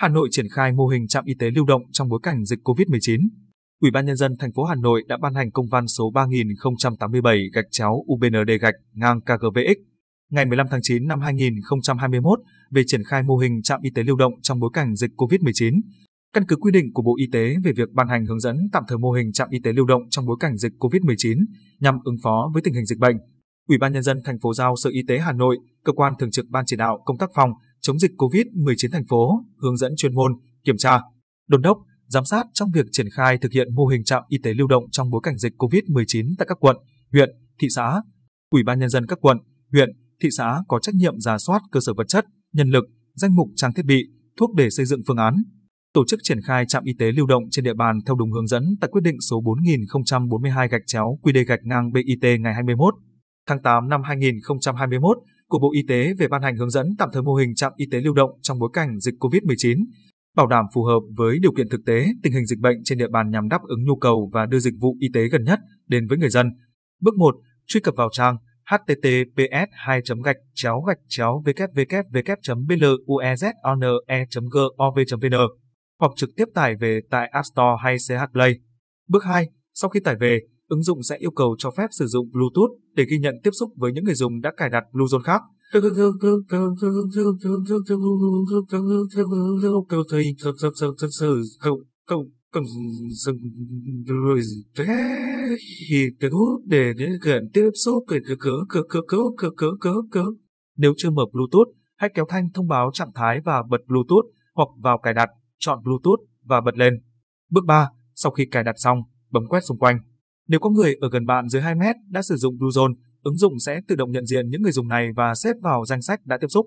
Hà Nội triển khai mô hình trạm y tế lưu động trong bối cảnh dịch COVID-19. Ủy ban nhân dân thành phố Hà Nội đã ban hành công văn số 3087 gạch chéo UBND gạch ngang KGVX ngày 15 tháng 9 năm 2021 về triển khai mô hình trạm y tế lưu động trong bối cảnh dịch COVID-19. Căn cứ quy định của Bộ Y tế về việc ban hành hướng dẫn tạm thời mô hình trạm y tế lưu động trong bối cảnh dịch COVID-19 nhằm ứng phó với tình hình dịch bệnh, Ủy ban nhân dân thành phố giao Sở Y tế Hà Nội, cơ quan thường trực ban chỉ đạo công tác phòng chống dịch COVID-19 thành phố hướng dẫn chuyên môn, kiểm tra, đôn đốc, giám sát trong việc triển khai thực hiện mô hình trạm y tế lưu động trong bối cảnh dịch COVID-19 tại các quận, huyện, thị xã. Ủy ban nhân dân các quận, huyện, thị xã có trách nhiệm giả soát cơ sở vật chất, nhân lực, danh mục trang thiết bị, thuốc để xây dựng phương án, tổ chức triển khai trạm y tế lưu động trên địa bàn theo đúng hướng dẫn tại quyết định số 4042 gạch chéo QD gạch ngang BIT ngày 21 tháng 8 năm 2021 của Bộ Y tế về ban hành hướng dẫn tạm thời mô hình trạm y tế lưu động trong bối cảnh dịch COVID-19, bảo đảm phù hợp với điều kiện thực tế, tình hình dịch bệnh trên địa bàn nhằm đáp ứng nhu cầu và đưa dịch vụ y tế gần nhất đến với người dân. Bước 1. Truy cập vào trang https 2 gạch chéo gạch chéo www bluezone gov vn hoặc trực tiếp tải về tại App Store hay CH Play. Bước 2. Sau khi tải về, ứng dụng sẽ yêu cầu cho phép sử dụng Bluetooth để ghi nhận tiếp xúc với những người dùng đã cài đặt Bluezone khác. để tiếp xúc Nếu chưa mở Bluetooth, hãy kéo thanh thông báo trạng thái và bật Bluetooth hoặc vào cài đặt, chọn Bluetooth và bật lên. Bước 3. Sau khi cài đặt xong, bấm quét xung quanh. Nếu có người ở gần bạn dưới 2 mét đã sử dụng Bluezone, ứng dụng sẽ tự động nhận diện những người dùng này và xếp vào danh sách đã tiếp xúc.